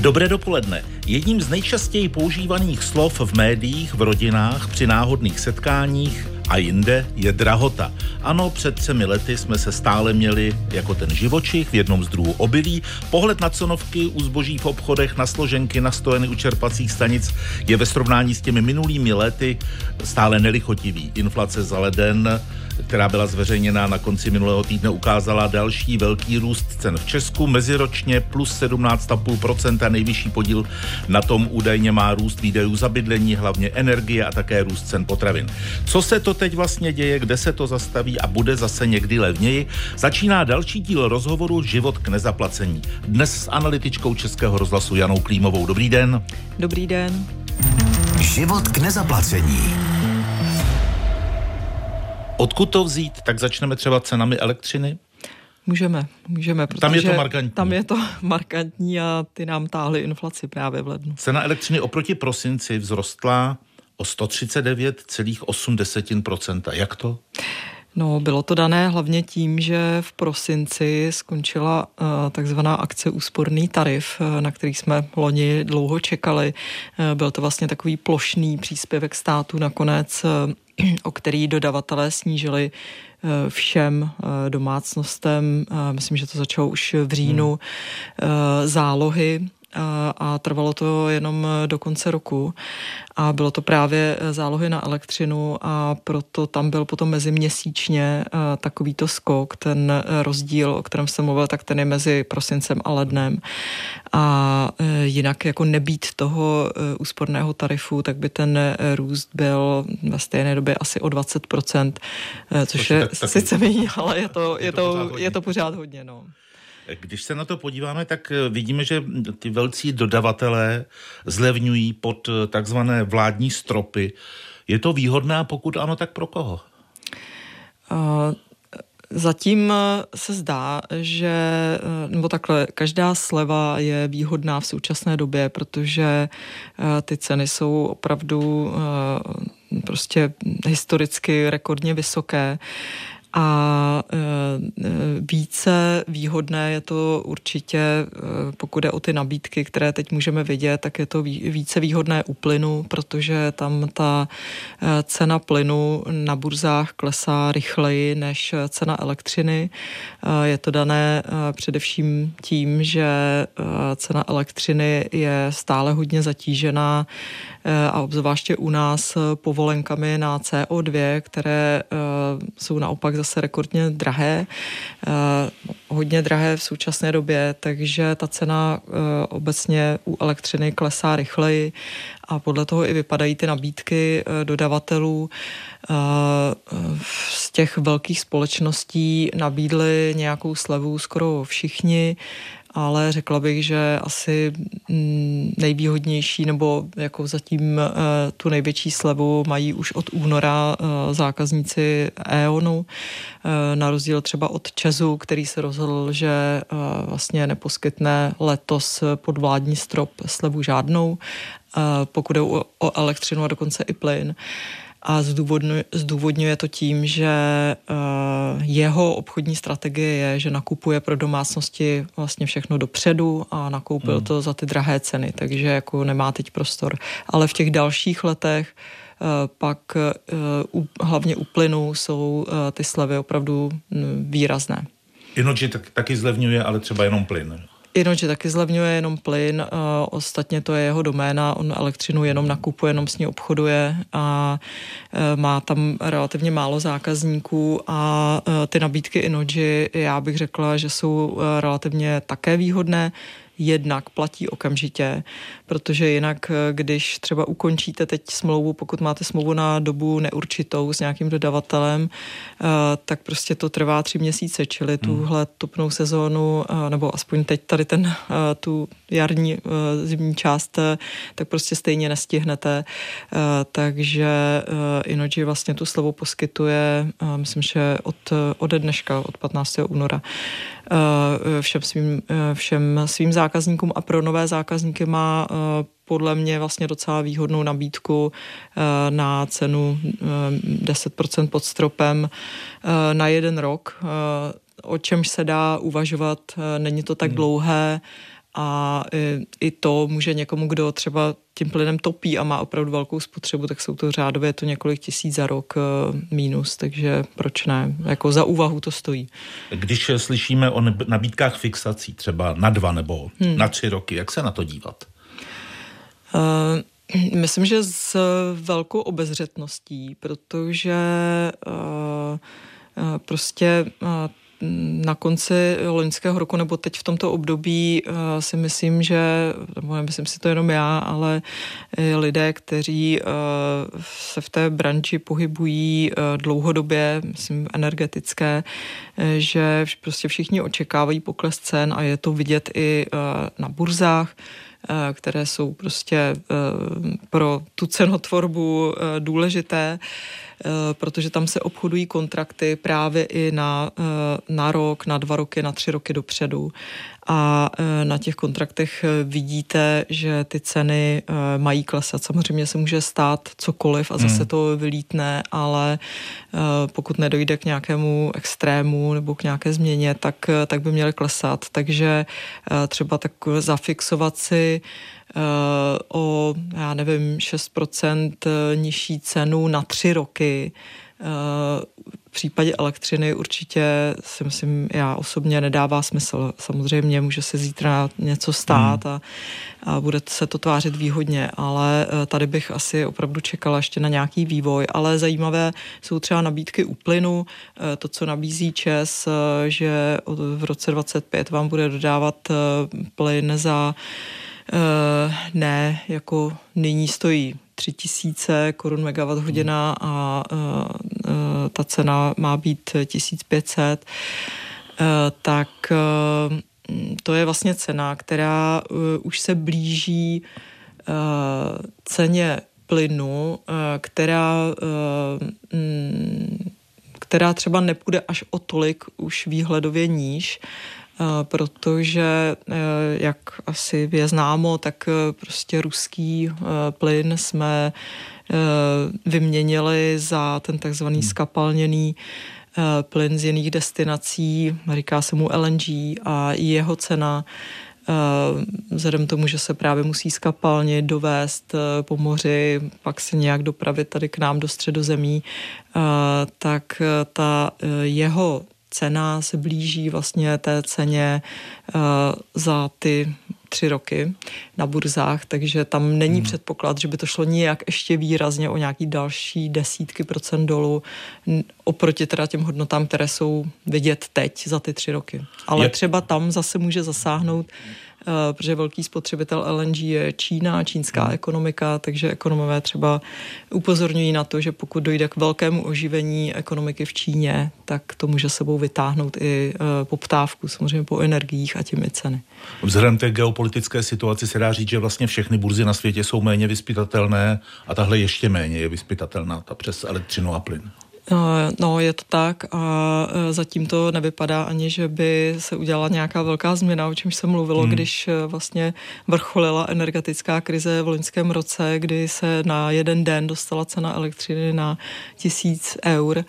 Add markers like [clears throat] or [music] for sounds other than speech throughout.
Dobré dopoledne. Jedním z nejčastěji používaných slov v médiích, v rodinách, při náhodných setkáních a jinde je drahota. Ano, před třemi lety jsme se stále měli jako ten živočich v jednom z druhů obilí. Pohled na cenovky u zboží v obchodech, na složenky, na stojeny u čerpacích stanic je ve srovnání s těmi minulými lety stále nelichotivý. Inflace za leden která byla zveřejněna na konci minulého týdne, ukázala další velký růst cen v Česku. Meziročně plus 17,5%. Nejvyšší podíl na tom údajně má růst výdajů za bydlení, hlavně energie a také růst cen potravin. Co se to teď vlastně děje, kde se to zastaví a bude zase někdy levněji? Začíná další díl rozhovoru Život k nezaplacení. Dnes s analytičkou Českého rozhlasu Janou Klímovou. Dobrý den. Dobrý den. Život k nezaplacení. Odkud to vzít? Tak začneme třeba cenami elektřiny? Můžeme, můžeme. Tam je to markantní. Tam je to [laughs] markantní a ty nám táhly inflaci právě v lednu. Cena elektřiny oproti prosinci vzrostla o 139,8%. Jak to? No, bylo to dané hlavně tím, že v prosinci skončila uh, takzvaná akce úsporný tarif, uh, na který jsme loni dlouho čekali. Uh, byl to vlastně takový plošný příspěvek státu nakonec, uh, [clears throat] o který dodavatelé snížili všem domácnostem, myslím, že to začalo už v říjnu, hmm. zálohy a, a trvalo to jenom do konce roku a bylo to právě zálohy na elektřinu a proto tam byl potom meziměsíčně takovýto skok, ten rozdíl, o kterém jsem mluvil, tak ten je mezi prosincem a lednem a e, jinak jako nebýt toho e, úsporného tarifu, tak by ten růst byl ve stejné době asi o 20%, e, což je tak, sice méně, ale je to, je, [laughs] to, je, to, je to pořád hodně. No. Když se na to podíváme, tak eh, vidíme, že ty velcí dodavatelé zlevňují pod eh, takzvané vládní stropy. Je to výhodné a pokud ano, tak pro koho? Uh... Zatím se zdá, že, nebo takhle, každá sleva je výhodná v současné době, protože ty ceny jsou opravdu prostě historicky rekordně vysoké. A e, e, více výhodné je to určitě, e, pokud je o ty nabídky, které teď můžeme vidět, tak je to více výhodné u plynu, protože tam ta cena plynu na burzách klesá rychleji než cena elektřiny. Je to dané především tím, že cena elektřiny je stále hodně zatížená a obzvláště u nás povolenkami na CO2, které jsou naopak zase rekordně drahé, eh, hodně drahé v současné době, takže ta cena eh, obecně u elektřiny klesá rychleji a podle toho i vypadají ty nabídky eh, dodavatelů. Z těch velkých společností nabídli nějakou slevu skoro všichni ale řekla bych, že asi mm, nejvýhodnější nebo jako zatím eh, tu největší slevu mají už od února eh, zákazníci EONu, eh, na rozdíl třeba od Česu, který se rozhodl, že vlastně neposkytne letos pod vládní strop slevu žádnou, pokud je o elektřinu a dokonce i plyn a zdůvodňuje, zdůvodňuje to tím, že uh, jeho obchodní strategie je, že nakupuje pro domácnosti vlastně všechno dopředu a nakoupil hmm. to za ty drahé ceny, takže jako nemá teď prostor. Ale v těch dalších letech uh, pak u, hlavně u plynu jsou ty slevy opravdu mm, výrazné. Inoči tak, taky zlevňuje, ale třeba jenom plyn. Inoči taky zlevňuje jenom plyn, ostatně to je jeho doména, on elektřinu jenom nakupuje, jenom s ní obchoduje a e, má tam relativně málo zákazníků a e, ty nabídky Inoji, já bych řekla, že jsou e, relativně také výhodné jednak platí okamžitě, protože jinak, eh, když třeba ukončíte teď smlouvu, pokud máte smlouvu na dobu neurčitou s nějakým dodavatelem, eh, tak prostě to trvá tři měsíce, čili hmm. tuhle topnou sezónu, eh, nebo aspoň teď tady ten, tu jarní zimní část, tak prostě stejně nestihnete. Takže Inoji vlastně tu slovo poskytuje, myslím, že od, ode dneška, od 15. února všem svým, všem svým zákazníkům a pro nové zákazníky má eh, podle mě vlastně docela výhodnou nabídku eh, na cenu 10% eh, pod stropem na jeden rok, o čemž se dá uvažovat. Není to tak hmm. dlouhé a i, i to může někomu, kdo třeba tím plynem topí a má opravdu velkou spotřebu, tak jsou to řádově to několik tisíc za rok mínus, takže proč ne? Jako za úvahu to stojí. Když slyšíme o nabídkách fixací třeba na dva nebo hmm. na tři roky, jak se na to dívat? Uh, Myslím, že s velkou obezřetností, protože uh, uh, prostě uh, na konci loňského roku nebo teď v tomto období uh, si myslím, že, nebo nemyslím si to jenom já, ale lidé, kteří uh, se v té branži pohybují uh, dlouhodobě, myslím energetické, že prostě všichni očekávají pokles cen a je to vidět i na burzách. Eh, které jsou prostě eh, pro tu cenotvorbu eh, důležité. Protože tam se obchodují kontrakty právě i na, na rok, na dva roky, na tři roky dopředu. A eh, na těch kontraktech vidíte, že ty ceny mají klesat. Samozřejmě se může stát cokoliv a zase hmm. to vylítne, ale pokud nedojde k nějakému extrému nebo k nějaké změně, tak, tak by měly klesat. Takže třeba tak zafixovat si o, já nevím, 6% eh, nižší cenu na tři roky. Eh, v případě elektřiny určitě si myslím, já osobně nedává smysl. Samozřejmě může se zítra něco stát hmm. a, a bude se to tvářit výhodně, ale tady bych asi opravdu čekala ještě na nějaký vývoj. Ale zajímavé jsou třeba nabídky u plynu, to, co nabízí ČES, že v roce 25 vám bude dodávat plyn za Eh, ne, jako nyní stojí 3000 korun megawatt hodina a uh, uh, ta cena má být 1500, uh, tak to je vlastně cena, která už se blíží ceně plynu, která která třeba nepůjde až o tolik už výhledově níž, protože, eh, jak asi je známo, tak eh, prostě ruský plyn jsme vyměnili za ten takzvaný hmm. skapalněný plyn z jiných destinací, říká se mu LNG a jeho cena vzhledem tomu, že se právě musí skapalně dovést po moři, pak se nějak dopravit tady k nám do středozemí, tak ta jeho cena se blíží vlastně té ceně uh, za ty tři roky na burzách, takže tam není hmm. předpoklad, že by to šlo nějak ještě výrazně o nějaký další desítky procent dolů oproti teda těm hodnotám, které jsou vidět teď za ty tři roky. Ale Je... třeba tam zase může zasáhnout Eh, protože velký spotřebitel LNG je Čína, čínská hmm. ekonomika, takže ekonomové třeba upozorňují na to, že pokud dojde k velkému oživení ekonomiky v Číně, tak to může sebou vytáhnout i eh, poptávku, samozřejmě po energiích a tím i ceny. Vzhledem té geopolitické situaci se dá říct, že vlastně všechny burzy na světě jsou méně vyspytatelné a tahle ještě méně je vyspytatelná, ta přes elektřinu a plyn. No, je to tak a e, zatím to nevypadá ani, že by se udělala nějaká velká změna, o čemž se mluvilo, hmm. když e, vlastně vrcholila energetická krize v loňském roce, kdy se na jeden den dostala cena elektřiny na tisíc eur e,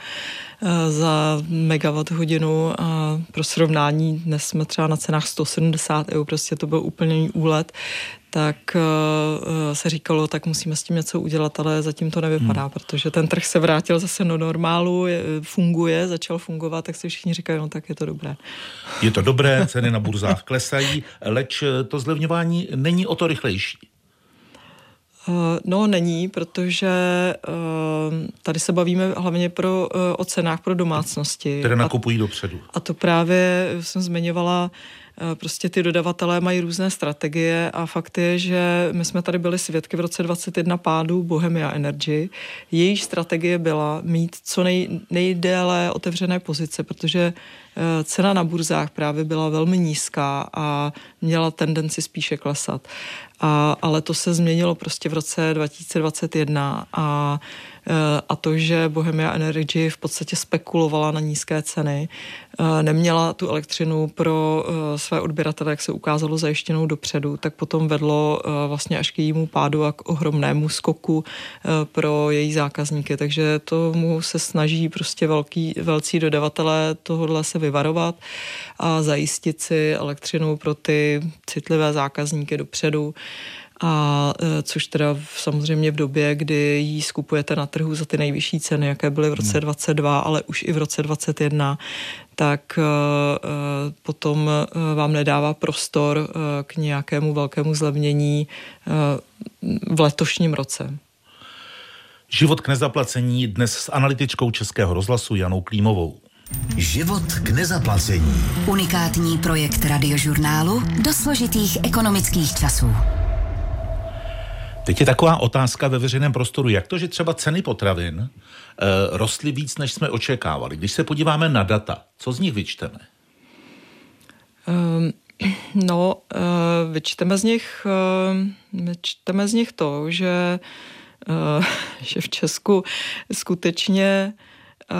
za megawatt hodinu a pro srovnání dnes jsme třeba na cenách 170 eur, prostě to byl úplný úlet, tak uh, se říkalo, tak musíme s tím něco udělat, ale zatím to nevypadá, hmm. protože ten trh se vrátil zase do normálu, je, funguje, začal fungovat, tak si všichni říkají, no tak je to dobré. Je to dobré, ceny na burzách klesají, leč to zlevňování není o to rychlejší. No, není, protože tady se bavíme hlavně pro, o cenách pro domácnosti. Které nakupují a, dopředu. A to právě jsem zmiňovala Eh, prostě ty dodavatelé mají různé strategie a fakt je, že my jsme tady byli svědky v roce 21 pádu Bohemia Energy. Její strategie byla mít co nej, nejdéle otevřené pozice, protože eh, cena na burzách právě byla velmi nízká a měla tendenci spíše klesat. A, ale to se změnilo prostě v roce 2021 a Eh, a to, že Bohemia Energy v podstatě spekulovala na nízké ceny, eh, neměla tu elektřinu pro eh, své odběratele, jak se ukázalo, zajištěnou dopředu, tak potom vedlo vlastně až k jejímu pádu a k ohromnému skoku pro její zákazníky. Takže tomu se snaží prostě velký, velcí dodavatelé tohohle se vyvarovat a zajistit si elektřinu pro ty citlivé zákazníky dopředu a e, což teda samozřejmě v době, kdy ji skupujete na trhu za ty nejvyšší ceny, jaké byly v roce 22, hmm. ale už i v roce 21, tak e, e, potom vám nedává prostor k nějakému velkému zlevnění v letošním roce. Život k nezaplacení dnes s analytičkou Českého rozhlasu Janou Klímovou. Život k nezaplacení. Unikátní projekt radiožurnálu do složitých ekonomických časů. Teď je taková otázka ve veřejném prostoru, jak to, že třeba ceny potravin e, rostly víc, než jsme očekávali. Když se podíváme na data, co z nich vyčteme? Um, [clears throat] no, uh, vyčteme z nich, uh, vyčteme z nich to, že, uh, [laughs] že v Česku skutečně uh,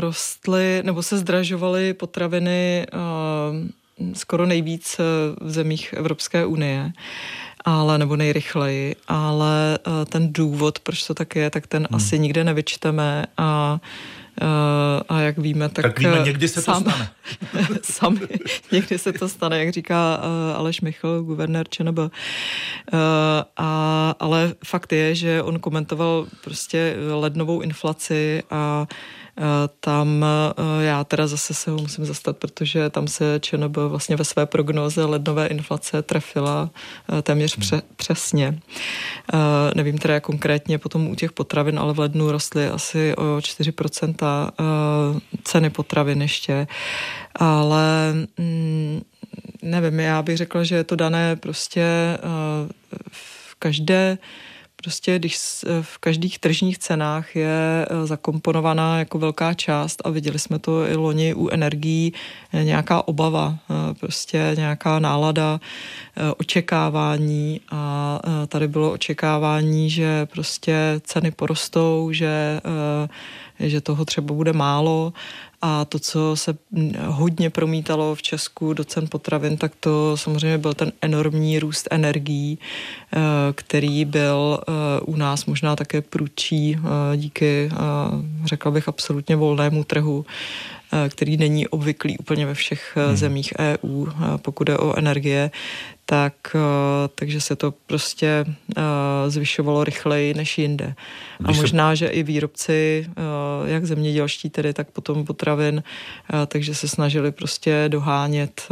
rostly nebo se zdražovaly potraviny uh, skoro nejvíc v zemích Evropské unie. Uh, ale nebo nejrychleji, ale uh, ten důvod, proč to tak je, tak ten hmm. asi nikde nevyčteme a Uh, a jak víme, tak... Tak víme, někdy se sám, to stane. [laughs] sami, někdy se to stane, jak říká Aleš Michl, guvernér ČNB. A, ale fakt je, že on komentoval prostě lednovou inflaci a Eh, tam eh, já teda zase se ho musím zastat, protože tam se ČNB vlastně ve své prognoze lednové inflace trefila eh, téměř pře- přesně. Nevím teda konkrétně potom u těch potravin, ale v lednu rostly asi o 4% ceny potravin ještě. Ale mm, nevím, já bych řekla, že je to dané prostě v každé Prostě když v každých tržních cenách je eh, zakomponovaná jako velká část a viděli jsme to i loni u energií, eh, nějaká obava, eh, prostě nějaká nálada, očekávání a tady bylo očekávání, že prostě ceny porostou, že, že toho třeba bude málo a to, co se hodně promítalo v Česku do cen potravin, tak to samozřejmě byl ten enormní růst energií, eh, který byl eh, u nás možná také průčí eh, díky, řekla bych, absolutně volnému trhu který není obvyklý úplně ve všech hmm. zemích EU, pokud je o energie, tak, eh, takže se to prostě eh, zvyšovalo rychleji než jinde. A možná, že i výrobci, eh, jak zemědělští tedy, tak potom potravin, takže se snažili prostě dohánět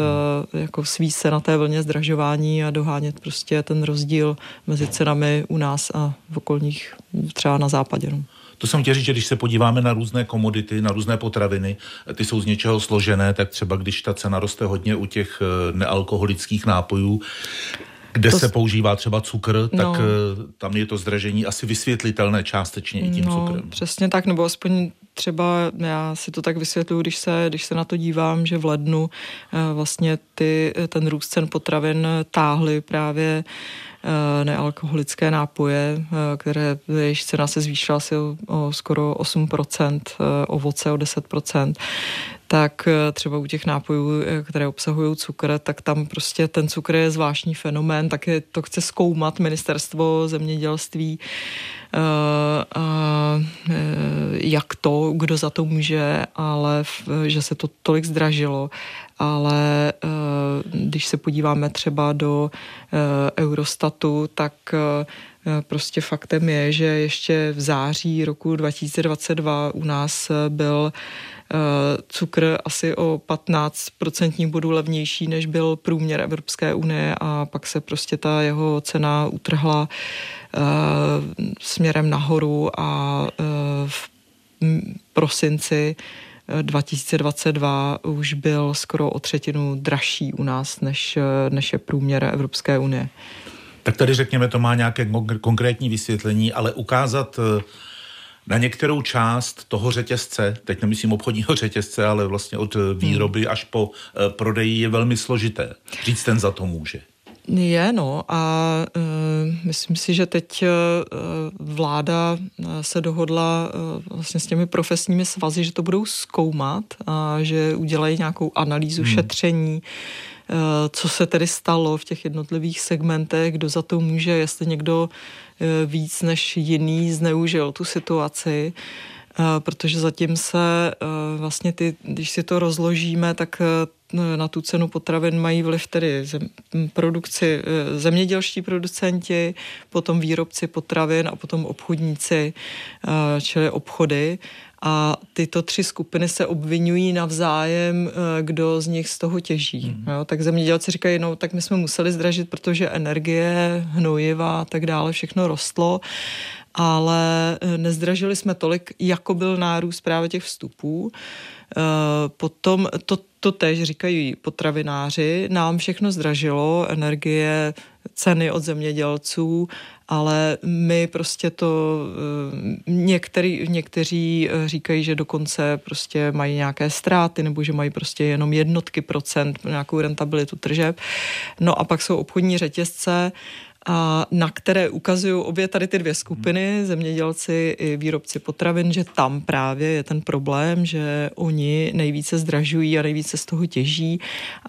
jako sví se na té vlně zdražování a dohánět prostě ten rozdíl mezi cenami u nás a v okolních, třeba na západě. No. To jsem chtěl říct, že když se podíváme na různé komodity, na různé potraviny, ty jsou z něčeho složené, tak třeba když ta cena roste hodně u těch nealkoholických nápojů, kde to... se používá třeba cukr, tak no. Eh, tam je to zdražení asi vysvětlitelné částečně i tím no, cukrem. Přesně tak, nebo aspoň třeba já si to tak vysvětluji, když se, když se na to dívám, že v lednu eh, vlastně ty, ten růst cen potravin táhly právě nealkoholické nápoje, eh, které jejich cena se zvýšila asi o, o skoro 8%, eh, ovoce o 10%, tak třeba u těch nápojů, které obsahují cukr, tak tam prostě ten cukr je zvláštní fenomén, tak je, to chce zkoumat ministerstvo zemědělství, jak to, kdo za to může, ale že se to tolik zdražilo ale eh, když se podíváme třeba do eh, Eurostatu, tak eh, prostě faktem je, že ještě v září roku 2022 u nás byl cukr asi o 15 procentních bodů levnější, než byl průměr Evropské unie a pak se prostě ta jeho cena utrhla směrem nahoru a v prosinci 2022 už byl skoro o třetinu dražší u nás, než, než je průměr Evropské unie. Tak tady řekněme, to má nějaké konkrétní vysvětlení, ale ukázat eh, na některou část toho řetězce, teď nemyslím obchodního [laughs] řetězce, ale vlastně od výroby hmm. až po eh, prodeji je velmi složité. Říct ten za to může. Je, no a uh, myslím si, že teď uh, vláda se dohodla uh, vlastně s těmi profesními svazy, že to budou zkoumat a že udělají nějakou analýzu hmm. šetření, uh, co se tedy stalo v těch jednotlivých segmentech, kdo za to může, jestli někdo uh, víc než jiný zneužil tu situaci. protože zatím se vlastně ty, když si to rozložíme, tak na tu cenu potravin mají vliv tedy zem, produkci, zemědělští producenti, potom výrobci potravin a potom obchodníci, čili obchody a tyto tři skupiny se obvinují navzájem, eh, kdo z nich z toho těží. Mm. Jo, tak zemědělci říkají, no tak my jsme museli zdražit, protože energie, hnojiva a tak dále, všechno rostlo, ale eh, nezdražili jsme tolik, jako byl nárůst právě těch vstupů. Eh, potom to, to tež říkají potravináři, nám všechno zdražilo, energie, ceny od zemědělců, ale my prostě to, eh, některý, někteří eh, říkají, že dokonce prostě mají nějaké ztráty nebo že mají prostě jenom jednotky procent nějakou rentabilitu tržeb. No a pak jsou obchodní řetězce, a na které ukazují obě tady ty dvě skupiny, zemědělci i výrobci potravin, že tam právě je ten problém, že oni nejvíce zdražují a nejvíce z toho těží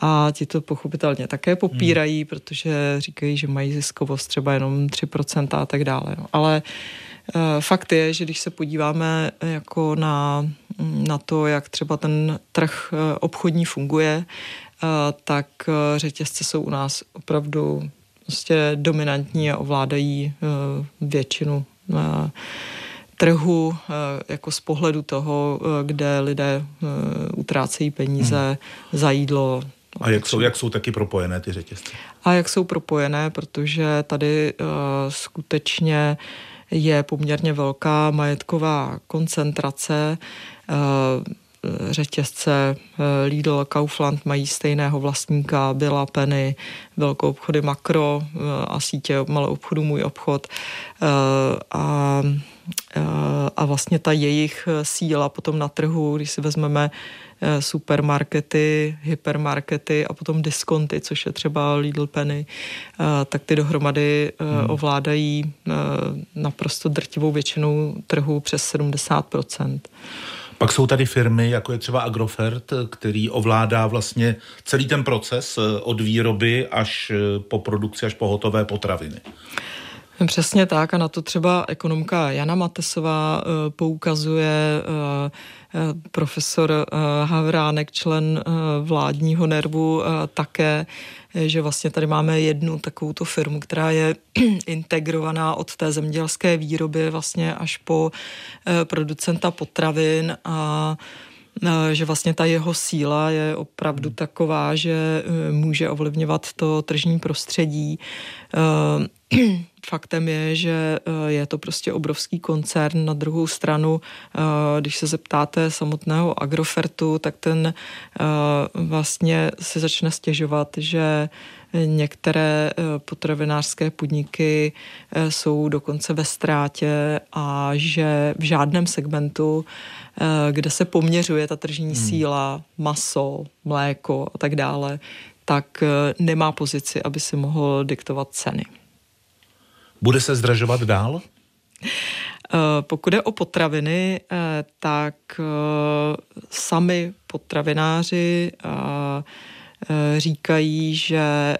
a ti to pochopitelně také popírají, hmm. protože říkají, že mají ziskovost třeba jenom 3% a tak dále. No. Ale uh, fakt je, že když se podíváme jako na, na to, jak třeba ten trh uh, obchodní funguje, tak řetězce jsou u nás opravdu prostě dominantní a ovládají eh, většinu eh, trhu eh, jako z pohledu toho, kde lidé utrácejí peníze hmm. za jídlo. A jak jsou, jak jsou taky propojené ty řetězce? A jak jsou propojené, protože tady uh, skutečně je poměrně velká majetková koncentrace. Uh, řetězce eh, Lidl, Kaufland mají stejného vlastníka, Byla Penny, velkou obchody Makro eh, a sítě malou obchodu Můj obchod eh, a, a vlastně ta jejich síla potom na trhu, když si vezmeme supermarkety, hypermarkety a potom diskonty, což je třeba Lidl Penny, tak ty dohromady hmm. ovládají naprosto drtivou většinou trhu přes 70 pak jsou tady firmy, jako je třeba Agrofert, který ovládá vlastně celý ten proces eh, od výroby až eh, po produkci, až po hotové potraviny. Přesně tak a na to třeba ekonomka Jana Matesová eh, poukazuje profesor Havránek, člen vládního nervu, také že vlastně tady máme jednu takovou firmu, která je [clears throat] integrovaná od té zemědělské výroby vlastně až po eh, producenta potravin a eh, že vlastně ta jeho síla je opravdu hmm. taková, že eh, může ovlivňovat to tržní prostředí. [clears throat] Faktem je, že je to prostě obrovský koncern. Na druhou stranu, když se zeptáte samotného Agrofertu, tak ten vlastně si začne stěžovat, že Některé potravinářské podniky jsou dokonce ve ztrátě a že v žádném segmentu, kde se poměřuje ta tržní hmm. síla, maso, mléko a tak dále, tak nemá pozici, aby si mohl diktovat ceny. Bude se zdražovat dál? Eh, pokud je o potraviny, eh, tak eh, sami potravináři říkají, že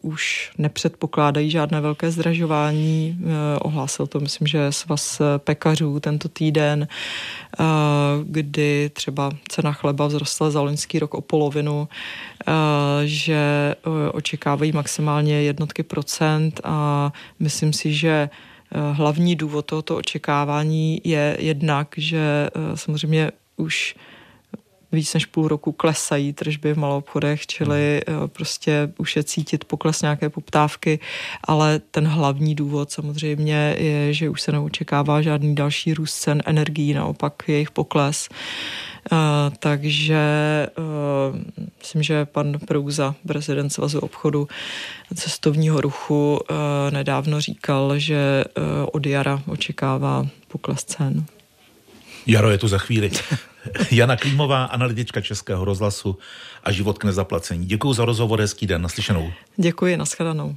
už nepředpokládají žádné velké zdražování. Ohlásil to, myslím, že svaz pekařů tento týden, kdy třeba cena chleba vzrostla za loňský rok o polovinu, že očekávají maximálně jednotky procent a myslím si, že hlavní důvod tohoto očekávání je jednak, že samozřejmě už víc než půl roku klesají tržby v malou obchodech, čili hmm. prostě už je cítit pokles nějaké poptávky, ale ten hlavní důvod samozřejmě je, že už se neočekává žádný další růst cen energií, naopak jejich pokles. Uh, takže uh, myslím, že pan Prouza, prezident Svazu obchodu cestovního ruchu, uh, nedávno říkal, že od jara očekává pokles cen. Jaro je tu za chvíli. Jana Klímová, analytička Českého rozhlasu a život k nezaplacení. Děkuji za rozhovor, hezký den, naslyšenou. Děkuji, nashledanou.